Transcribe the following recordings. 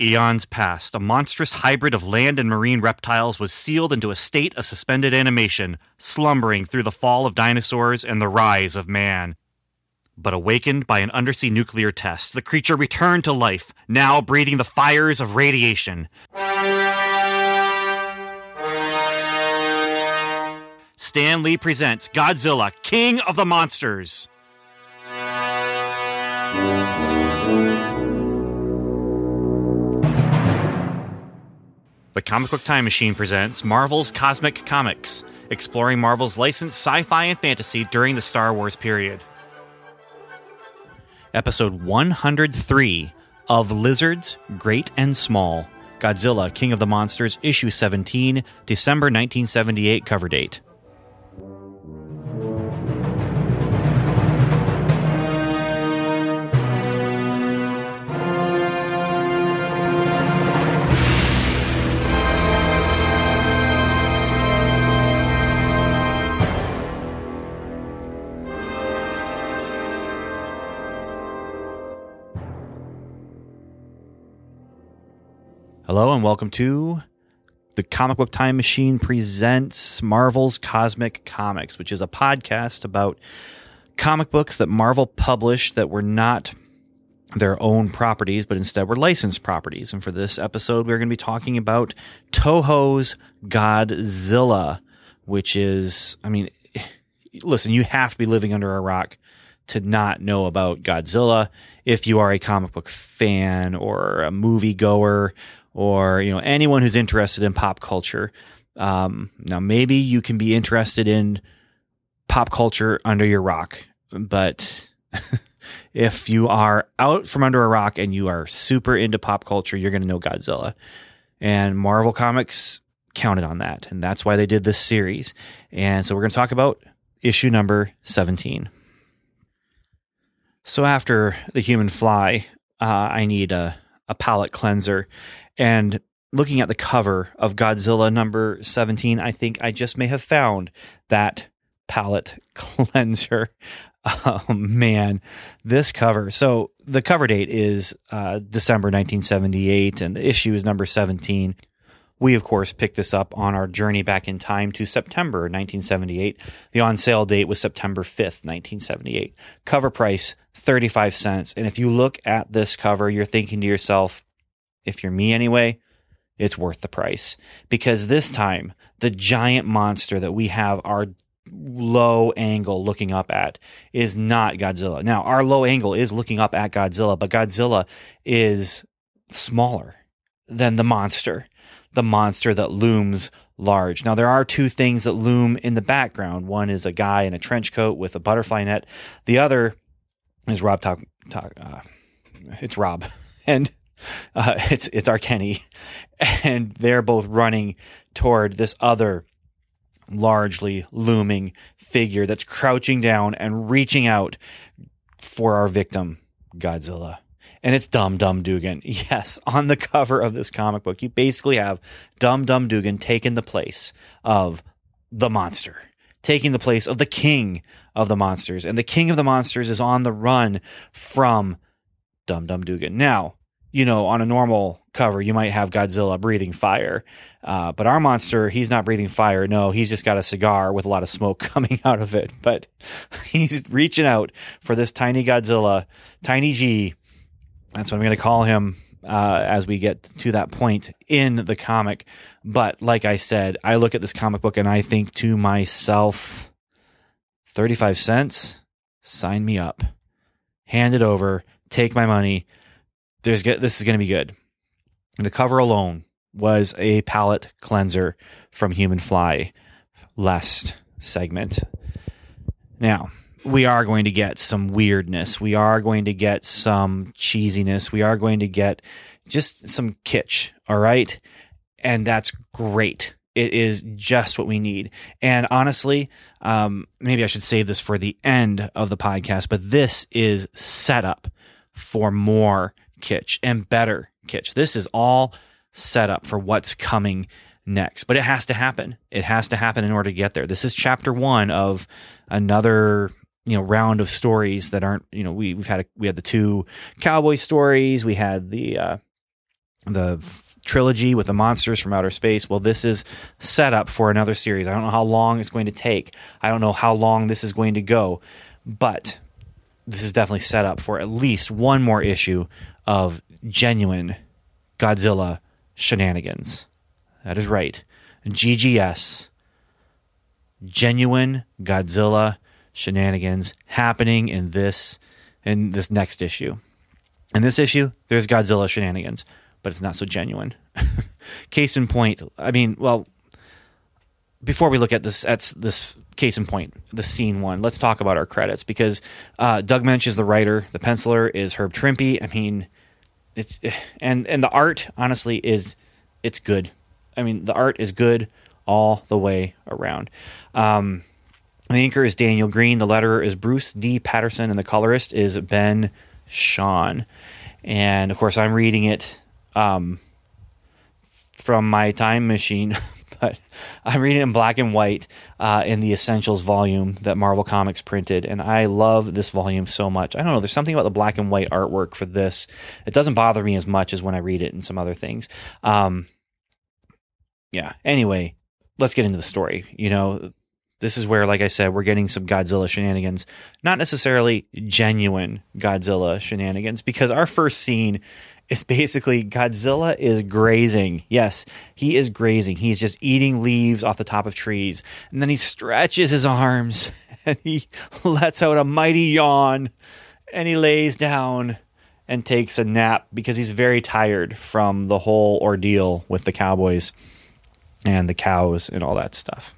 Eons past, a monstrous hybrid of land and marine reptiles was sealed into a state of suspended animation, slumbering through the fall of dinosaurs and the rise of man. But awakened by an undersea nuclear test, the creature returned to life, now breathing the fires of radiation. Stan Lee presents Godzilla, King of the Monsters. The Comic Book Time Machine presents Marvel's Cosmic Comics, exploring Marvel's licensed sci fi and fantasy during the Star Wars period. Episode 103 of Lizards, Great and Small Godzilla, King of the Monsters, Issue 17, December 1978 cover date. Hello and welcome to the Comic Book Time Machine presents Marvel's Cosmic Comics, which is a podcast about comic books that Marvel published that were not their own properties, but instead were licensed properties. And for this episode, we're going to be talking about Toho's Godzilla, which is, I mean, listen, you have to be living under a rock to not know about Godzilla if you are a comic book fan or a movie goer or you know anyone who's interested in pop culture. Um, now, maybe you can be interested in pop culture under your rock, but if you are out from under a rock and you are super into pop culture, you're going to know Godzilla. And Marvel Comics counted on that, and that's why they did this series. And so we're going to talk about issue number 17. So after the human fly, uh, I need a, a palate cleanser. And looking at the cover of Godzilla number 17, I think I just may have found that palette cleanser. Oh man, this cover. So the cover date is uh, December 1978, and the issue is number 17. We, of course, picked this up on our journey back in time to September 1978. The on sale date was September 5th, 1978. Cover price, 35 cents. And if you look at this cover, you're thinking to yourself, if you're me anyway, it's worth the price because this time the giant monster that we have our low angle looking up at is not Godzilla. Now, our low angle is looking up at Godzilla, but Godzilla is smaller than the monster, the monster that looms large. Now, there are two things that loom in the background. One is a guy in a trench coat with a butterfly net. The other is Rob talk, talk uh, it's Rob. And uh, it's it's Kenny, and they're both running toward this other largely looming figure that's crouching down and reaching out for our victim, Godzilla. And it's Dum Dum Dugan. Yes, on the cover of this comic book, you basically have Dum Dum Dugan taking the place of the monster, taking the place of the king of the monsters. And the king of the monsters is on the run from Dum Dum Dugan. Now, you know, on a normal cover, you might have Godzilla breathing fire. Uh, but our monster, he's not breathing fire. No, he's just got a cigar with a lot of smoke coming out of it. But he's reaching out for this tiny Godzilla, Tiny G. That's what I'm going to call him uh, as we get to that point in the comic. But like I said, I look at this comic book and I think to myself, 35 cents, sign me up, hand it over, take my money there's this is going to be good. The cover alone was a palate cleanser from Human Fly last segment. Now, we are going to get some weirdness. We are going to get some cheesiness. We are going to get just some kitsch, all right? And that's great. It is just what we need. And honestly, um, maybe I should save this for the end of the podcast, but this is set up for more kitsch and better kitsch. This is all set up for what's coming next, but it has to happen. It has to happen in order to get there. This is chapter one of another you know round of stories that aren't you know we we've had a, we had the two cowboy stories we had the uh the trilogy with the monsters from outer space. Well, this is set up for another series. I don't know how long it's going to take. I don't know how long this is going to go, but this is definitely set up for at least one more issue of genuine Godzilla shenanigans. That is right. GGS. Genuine Godzilla shenanigans happening in this in this next issue. In this issue, there's Godzilla shenanigans but it's not so genuine. case in point, I mean, well, before we look at this, at this case in point, the scene one, let's talk about our credits because uh, Doug Moench is the writer, the penciler is Herb Trimpe. I mean, it's and and the art honestly is it's good. I mean, the art is good all the way around. Um, the inker is Daniel Green, the letterer is Bruce D. Patterson, and the colorist is Ben Sean. And of course, I'm reading it um, from my time machine, but I'm reading in black and white uh, in the Essentials volume that Marvel Comics printed, and I love this volume so much. I don't know, there's something about the black and white artwork for this. It doesn't bother me as much as when I read it in some other things. Um, yeah. Anyway, let's get into the story. You know, this is where, like I said, we're getting some Godzilla shenanigans, not necessarily genuine Godzilla shenanigans, because our first scene is basically Godzilla is grazing. Yes, he is grazing. He's just eating leaves off the top of trees. And then he stretches his arms and he lets out a mighty yawn and he lays down and takes a nap because he's very tired from the whole ordeal with the cowboys and the cows and all that stuff.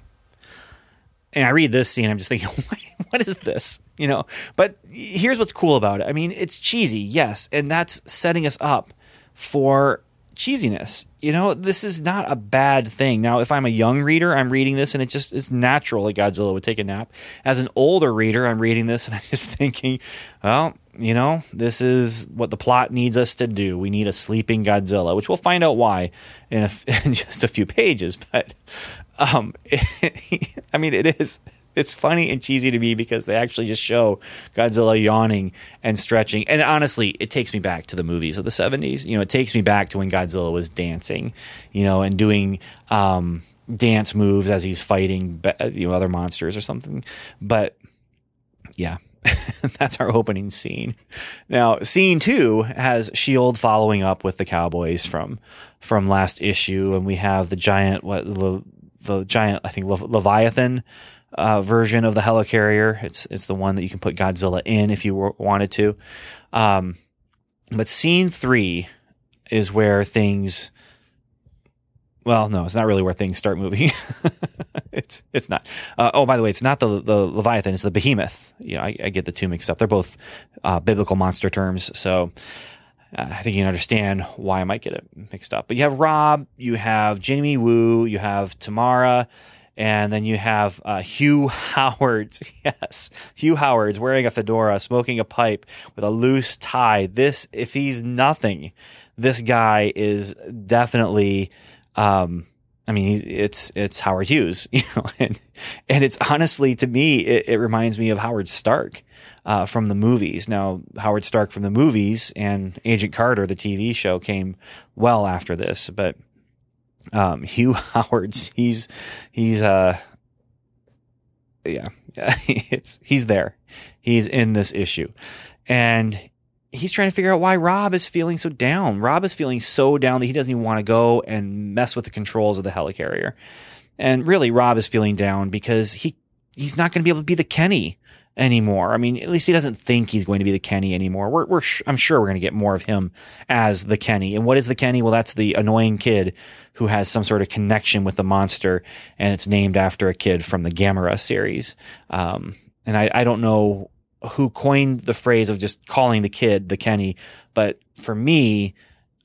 And I read this scene, I'm just thinking, what is this? you know. But here's what's cool about it. I mean, it's cheesy, yes, and that's setting us up for cheesiness. You know, this is not a bad thing. Now, if I'm a young reader, I'm reading this and it just is natural that Godzilla would take a nap. As an older reader, I'm reading this and I'm just thinking, well, you know, this is what the plot needs us to do. We need a sleeping Godzilla, which we'll find out why in, a, in just a few pages. But um, I mean, it is it's funny and cheesy to me because they actually just show Godzilla yawning and stretching. And honestly, it takes me back to the movies of the 70s. You know, it takes me back to when Godzilla was dancing, you know, and doing um, dance moves as he's fighting you know other monsters or something. But yeah, that's our opening scene. Now, scene 2 has Shield following up with the Cowboys from from last issue and we have the giant what the the giant I think Leviathan uh, version of the helicarrier. It's it's the one that you can put Godzilla in if you were, wanted to. Um, but scene three is where things. Well, no, it's not really where things start moving. it's it's not. Uh, oh, by the way, it's not the the Leviathan; it's the Behemoth. You know, I, I get the two mixed up. They're both uh, biblical monster terms, so uh, I think you can understand why I might get it mixed up. But you have Rob, you have Jimmy Woo, you have Tamara, and then you have uh, Hugh Howard's. Yes, Hugh Howard's wearing a fedora, smoking a pipe with a loose tie. This, if he's nothing, this guy is definitely. Um, I mean, it's it's Howard Hughes, you know, and and it's honestly to me, it, it reminds me of Howard Stark uh, from the movies. Now, Howard Stark from the movies and Agent Carter, the TV show, came well after this, but um, Hugh Howard's he's he's uh yeah, it's he's there he's in this issue and he's trying to figure out why Rob is feeling so down Rob is feeling so down that he doesn't even want to go and mess with the controls of the helicarrier and really Rob is feeling down because he he's not going to be able to be the Kenny anymore. I mean, at least he doesn't think he's going to be the Kenny anymore. We're, we're I'm sure we're going to get more of him as the Kenny. And what is the Kenny? Well, that's the annoying kid who has some sort of connection with the monster, and it's named after a kid from the Gamera series. Um, and I, I don't know who coined the phrase of just calling the kid the Kenny, but for me,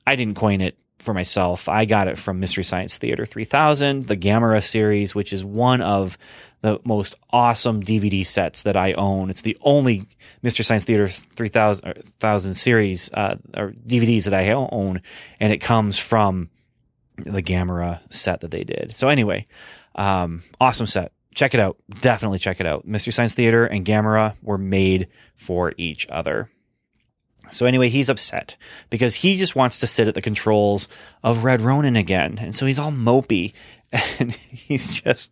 I didn't coin it for myself. I got it from Mystery Science Theater 3000, the Gamera series, which is one of the most awesome DVD sets that I own. It's the only Mystery Science Theater 3000 series uh, or DVDs that I own, and it comes from the Gamera set that they did. So anyway, um, awesome set. Check it out. Definitely check it out. Mystery Science Theater and Gamera were made for each other. So anyway, he's upset because he just wants to sit at the controls of Red Ronin again. And so he's all mopey and he's just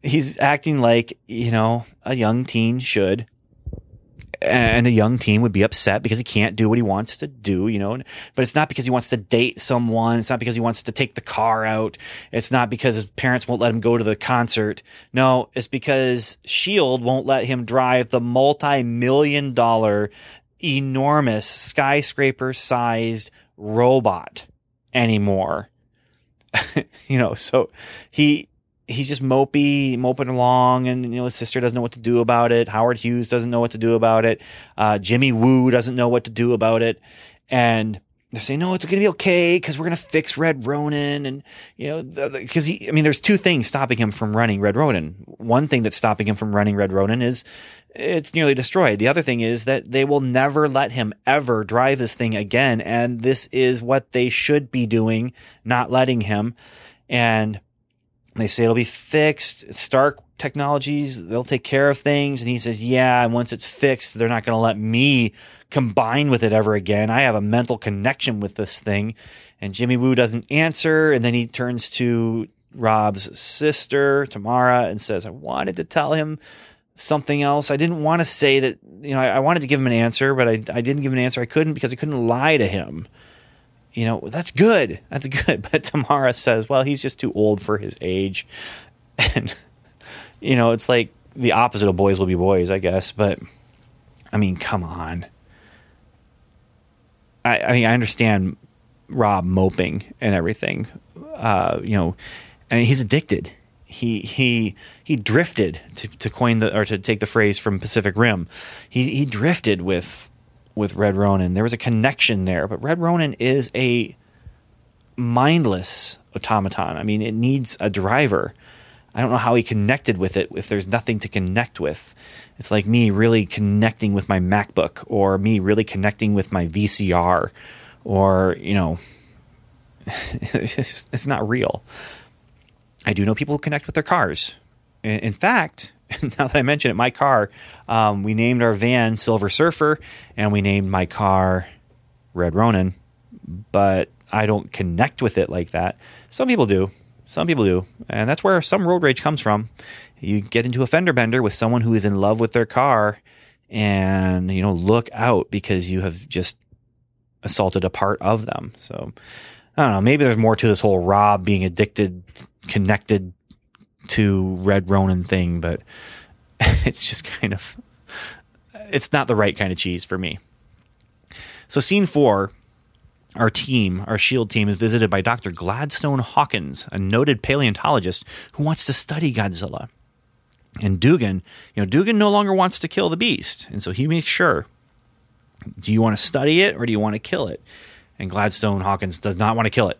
he's acting like, you know, a young teen should. And a young teen would be upset because he can't do what he wants to do, you know. But it's not because he wants to date someone. It's not because he wants to take the car out. It's not because his parents won't let him go to the concert. No, it's because Shield won't let him drive the multi-million dollar enormous skyscraper sized robot anymore. you know, so he he's just mopey, moping along, and you know his sister doesn't know what to do about it. Howard Hughes doesn't know what to do about it. Uh, Jimmy Woo doesn't know what to do about it, and they're saying no, it's going to be okay because we're going to fix Red Ronin, and you know because he, I mean, there's two things stopping him from running Red Ronin. One thing that's stopping him from running Red Ronin is it's nearly destroyed. The other thing is that they will never let him ever drive this thing again, and this is what they should be doing, not letting him, and they say it'll be fixed. Stark Technologies, they'll take care of things. And he says, yeah, and once it's fixed, they're not going to let me combine with it ever again. I have a mental connection with this thing. And Jimmy Woo doesn't answer. And then he turns to Rob's sister, Tamara, and says, I wanted to tell him something else. I didn't want to say that, you know, I, I wanted to give him an answer, but I, I didn't give him an answer. I couldn't because I couldn't lie to him you know, that's good. That's good. But Tamara says, well, he's just too old for his age. And, you know, it's like the opposite of boys will be boys, I guess. But, I mean, come on. I, I mean, I understand Rob moping and everything, uh, you know, and he's addicted. He he he drifted to, to coin the or to take the phrase from Pacific Rim. He he drifted with with Red Ronin. There was a connection there, but Red Ronin is a mindless automaton. I mean, it needs a driver. I don't know how he connected with it if there's nothing to connect with. It's like me really connecting with my MacBook or me really connecting with my VCR or, you know, it's, not real. I do know people who connect with their cars. In fact, now that I mention it, my car, um, we named our van Silver Surfer and we named my car Red Ronin, but I don't connect with it like that. Some people do. Some people do. And that's where some road rage comes from. You get into a fender bender with someone who is in love with their car and, you know, look out because you have just assaulted a part of them. So I don't know. Maybe there's more to this whole Rob being addicted, connected to Red Ronin thing, but it's just kind of it's not the right kind of cheese for me. So scene four, our team, our shield team is visited by Dr. Gladstone Hawkins, a noted paleontologist who wants to study Godzilla. And Dugan, you know, Dugan no longer wants to kill the beast, and so he makes sure do you want to study it or do you want to kill it? And Gladstone Hawkins does not want to kill it.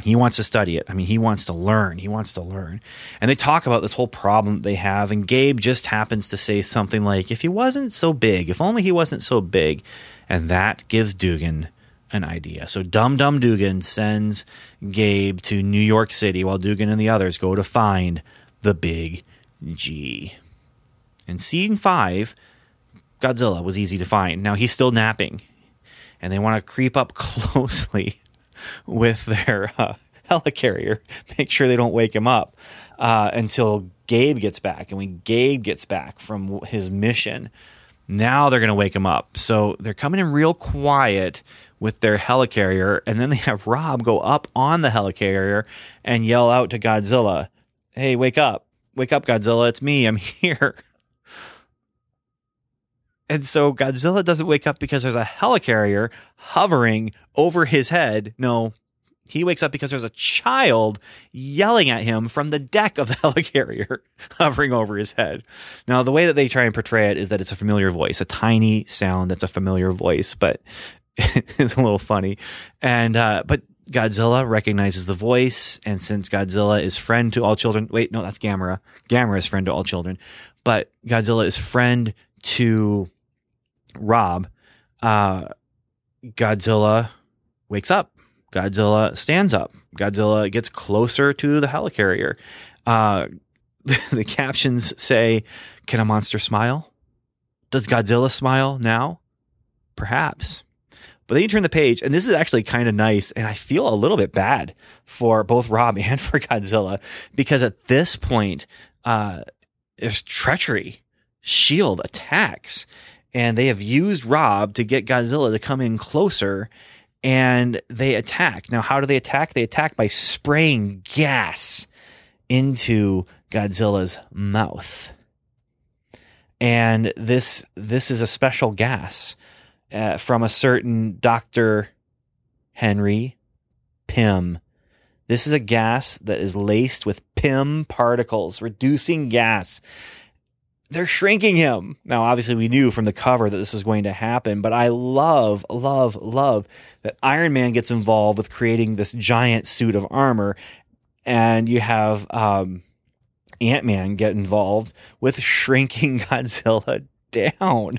He wants to study it. I mean, he wants to learn. He wants to learn. And they talk about this whole problem they have. And Gabe just happens to say something like, if he wasn't so big, if only he wasn't so big. And that gives Dugan an idea. So Dum Dum Dugan sends Gabe to New York City while Dugan and the others go to find the big G. In scene five, Godzilla was easy to find. Now he's still napping. And they want to creep up closely with their uh, helicarrier, make sure they don't wake him up uh, until Gabe gets back. And when Gabe gets back from his mission, now they're going to wake him up. So they're coming in real quiet with their helicarrier, and then they have Rob go up on the helicarrier and yell out to Godzilla, "Hey, wake up! Wake up, Godzilla! It's me. I'm here." And so Godzilla doesn't wake up because there's a helicarrier hovering over his head. No, he wakes up because there's a child yelling at him from the deck of the helicarrier hovering over his head. Now, the way that they try and portray it is that it's a familiar voice, a tiny sound that's a familiar voice, but it's a little funny. And, uh, but Godzilla recognizes the voice, and since Godzilla is friend to all children, wait, no, that's Gamera. Gamera is friend to all children, but Godzilla is friend to Rob, uh, Godzilla wakes up. Godzilla stands up. Godzilla gets closer to the helicarrier. Uh, the captions say, Can a monster smile? Does Godzilla smile now? Perhaps. But then you turn the page, and this is actually kind of nice. And I feel a little bit bad for both Rob and for Godzilla because at this point, uh, there's treachery. Shield attacks, and they have used Rob to get Godzilla to come in closer, and they attack. Now, how do they attack? They attack by spraying gas into Godzilla's mouth. And this this is a special gas uh, from a certain Dr. Henry Pym. This is a gas that is laced with Pym particles, reducing gas. They're shrinking him. Now, obviously, we knew from the cover that this was going to happen, but I love, love, love that Iron Man gets involved with creating this giant suit of armor. And you have um, Ant Man get involved with shrinking Godzilla down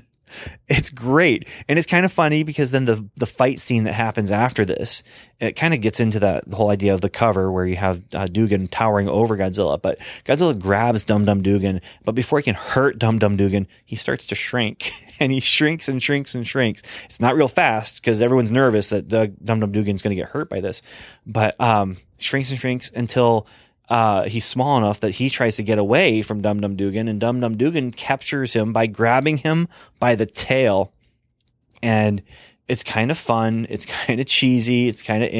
it's great. And it's kind of funny because then the the fight scene that happens after this it kind of gets into that whole idea of the cover where you have uh, Dugan towering over Godzilla. But Godzilla grabs Dum Dum Dugan but before he can hurt Dum Dum Dugan he starts to shrink. And he shrinks and shrinks and shrinks. It's not real fast because everyone's nervous that Dum Dum Dugan's going to get hurt by this. But um shrinks and shrinks until uh, he's small enough that he tries to get away from Dum Dum Dugan, and Dum Dum Dugan captures him by grabbing him by the tail. And it's kind of fun. It's kind of cheesy. It's kind of.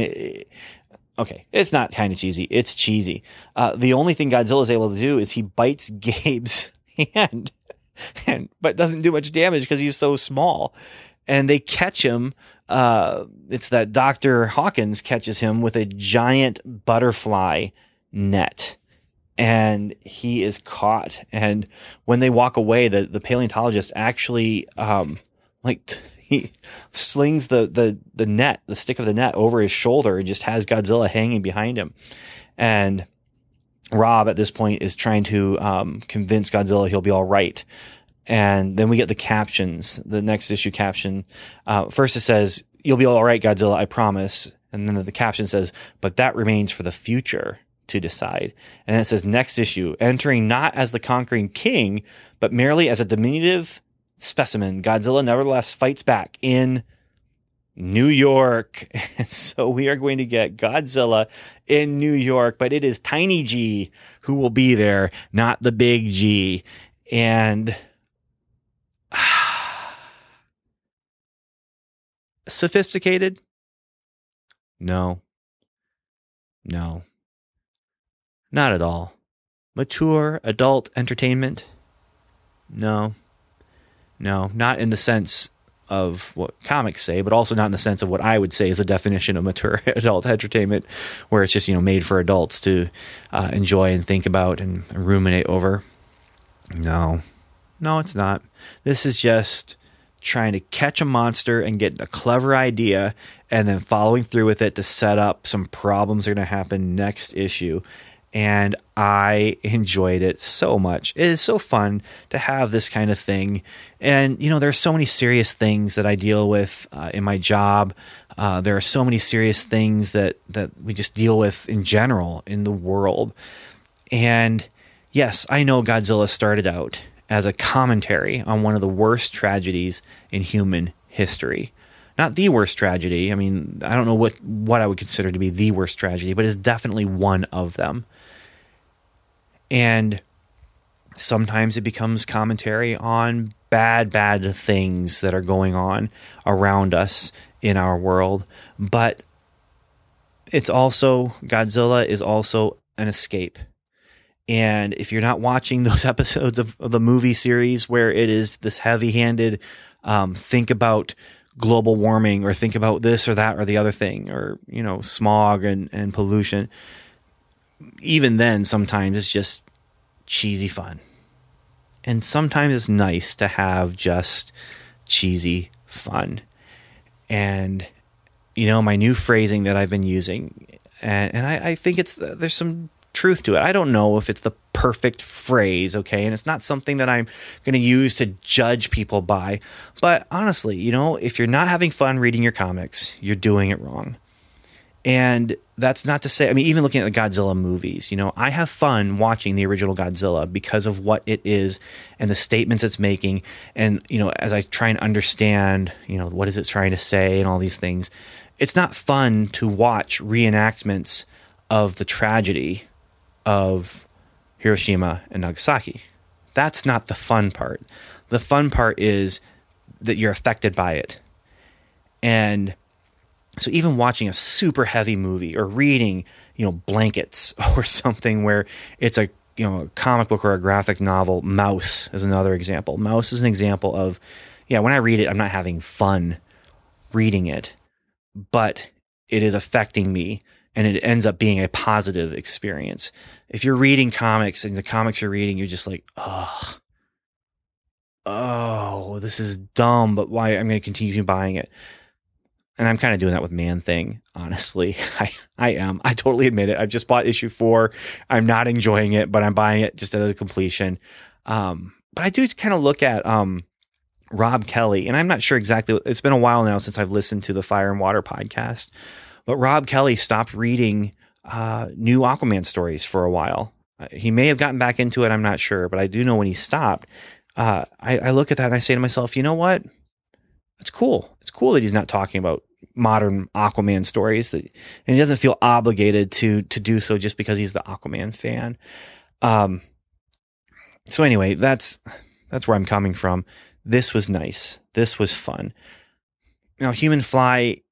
okay, it's not kind of cheesy. It's cheesy. Uh, the only thing Godzilla is able to do is he bites Gabe's hand, and but doesn't do much damage because he's so small. And they catch him. Uh, it's that Doctor Hawkins catches him with a giant butterfly net and he is caught. And when they walk away, the, the paleontologist actually, um, like he slings the, the, the net, the stick of the net over his shoulder and just has Godzilla hanging behind him. And Rob at this point is trying to, um, convince Godzilla he'll be all right. And then we get the captions, the next issue caption. Uh, first it says, you'll be all right, Godzilla, I promise. And then the caption says, but that remains for the future to decide. And it says next issue, entering not as the conquering king, but merely as a diminutive specimen. Godzilla nevertheless fights back in New York. so we are going to get Godzilla in New York, but it is Tiny G who will be there, not the big G. And sophisticated? No. No. Not at all. Mature adult entertainment? No. No, not in the sense of what comics say, but also not in the sense of what I would say is a definition of mature adult entertainment, where it's just you know made for adults to uh, enjoy and think about and ruminate over. No, no, it's not. This is just trying to catch a monster and get a clever idea, and then following through with it to set up some problems that are going to happen next issue and I enjoyed it so much. It is so fun to have this kind of thing. And, you know, there's so many serious things that I deal with uh, in my job. Uh, there are so many serious things that, that we just deal with in general in the world. And yes, I know Godzilla started out as a commentary on one of the worst tragedies in human history. Not the worst tragedy. I mean, I don't know what, what I would consider to be the worst tragedy, but it's definitely one of them. And sometimes it becomes commentary on bad, bad things that are going on around us in our world. But it's also, Godzilla is also an escape. And if you're not watching those episodes of, of the movie series where it is this heavy handed, um, think about global warming or think about this or that or the other thing or, you know, smog and, and pollution even then, sometimes it's just cheesy fun. And sometimes it's nice to have just cheesy fun. And, you know, my new phrasing that I've been using, and, and I, I think it's there's some truth to it. I don't know if it's the perfect phrase, okay? And it's not something that I'm going to use to judge people by. But honestly, you know, if you're not having fun reading your comics, you're doing it wrong. And that's not to say, I mean, even looking at the Godzilla movies, you know, I have fun watching the original Godzilla because of what it is and the statements it's making. And, you know, as I try and understand, you know, what is it trying to say and all these things, it's not fun to watch reenactments of the tragedy of Hiroshima and Nagasaki. That's not the fun part. The fun part is that you're affected by it. And so even watching a super heavy movie or reading, you know, blankets or something where it's a you know a comic book or a graphic novel, Maus is another example. Maus is an example of yeah, when I read it, I'm not having fun reading it, but it is affecting me and it ends up being a positive experience. If you're reading comics and the comics you're reading, you're just like, oh, oh, this is dumb, but why I'm going to continue buying it and I'm kind of doing that with Man Thing, honestly. I, I am. I totally admit it. I've just bought issue four. I'm not enjoying it, but I'm buying it just at a completion. Um, but I do kind of look at um, Rob Kelly, and I'm not sure exactly. It's been a while now since I've listened to the Fire and Water podcast, but Rob Kelly stopped reading uh, new Aquaman stories for a while. Uh, he may have gotten back into it. I'm not sure, but I do know when he stopped. Uh, I, I look at that and I say to myself, you know what? It's cool. It's cool that he's not talking about modern Aquaman stories that, and he doesn't feel obligated to to do so just because he's the Aquaman fan. Um, so anyway, that's that's where I'm coming from. This was nice. This was fun. Now, Human Fly,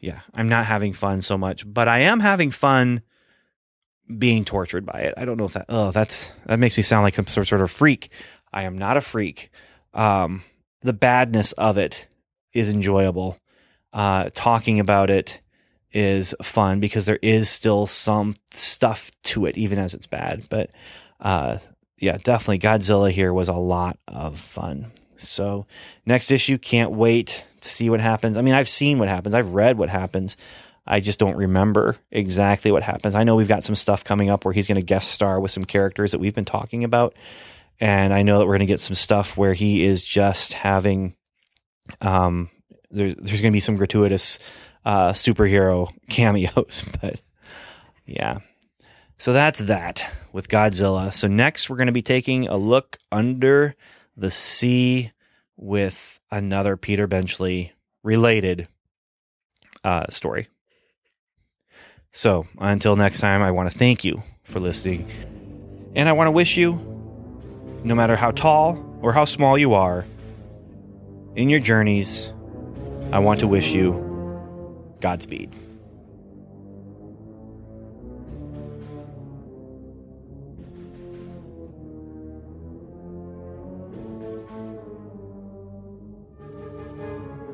yeah, I'm not having fun so much, but I am having fun being tortured by it. I don't know if that oh that's that makes me sound like some sort of freak. I am not a freak. Um, the badness of it is enjoyable. Uh, talking about it is fun because there is still some stuff to it, even as it's bad. But uh, yeah, definitely Godzilla here was a lot of fun. So next issue, can't wait to see what happens. I mean, I've seen what happens. I've read what happens. I just don't remember exactly what happens. I know we've got some stuff coming up where he's going to guest star with some characters that we've been talking about. And I know that we're going to get some stuff where he is just having, um, there's, there's going to be some gratuitous, uh, superhero cameos, but yeah. So that's that with Godzilla. So next we're going to be taking a look under the sea with another Peter Benchley related uh, story. So until next time, I want to thank you for listening. And I want to wish you no matter how tall or how small you are, in your journeys, I want to wish you Godspeed.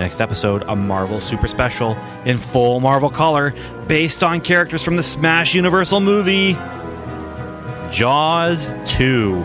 Next episode, a Marvel Super Special in full Marvel color, based on characters from the Smash Universal movie. Jaws 2.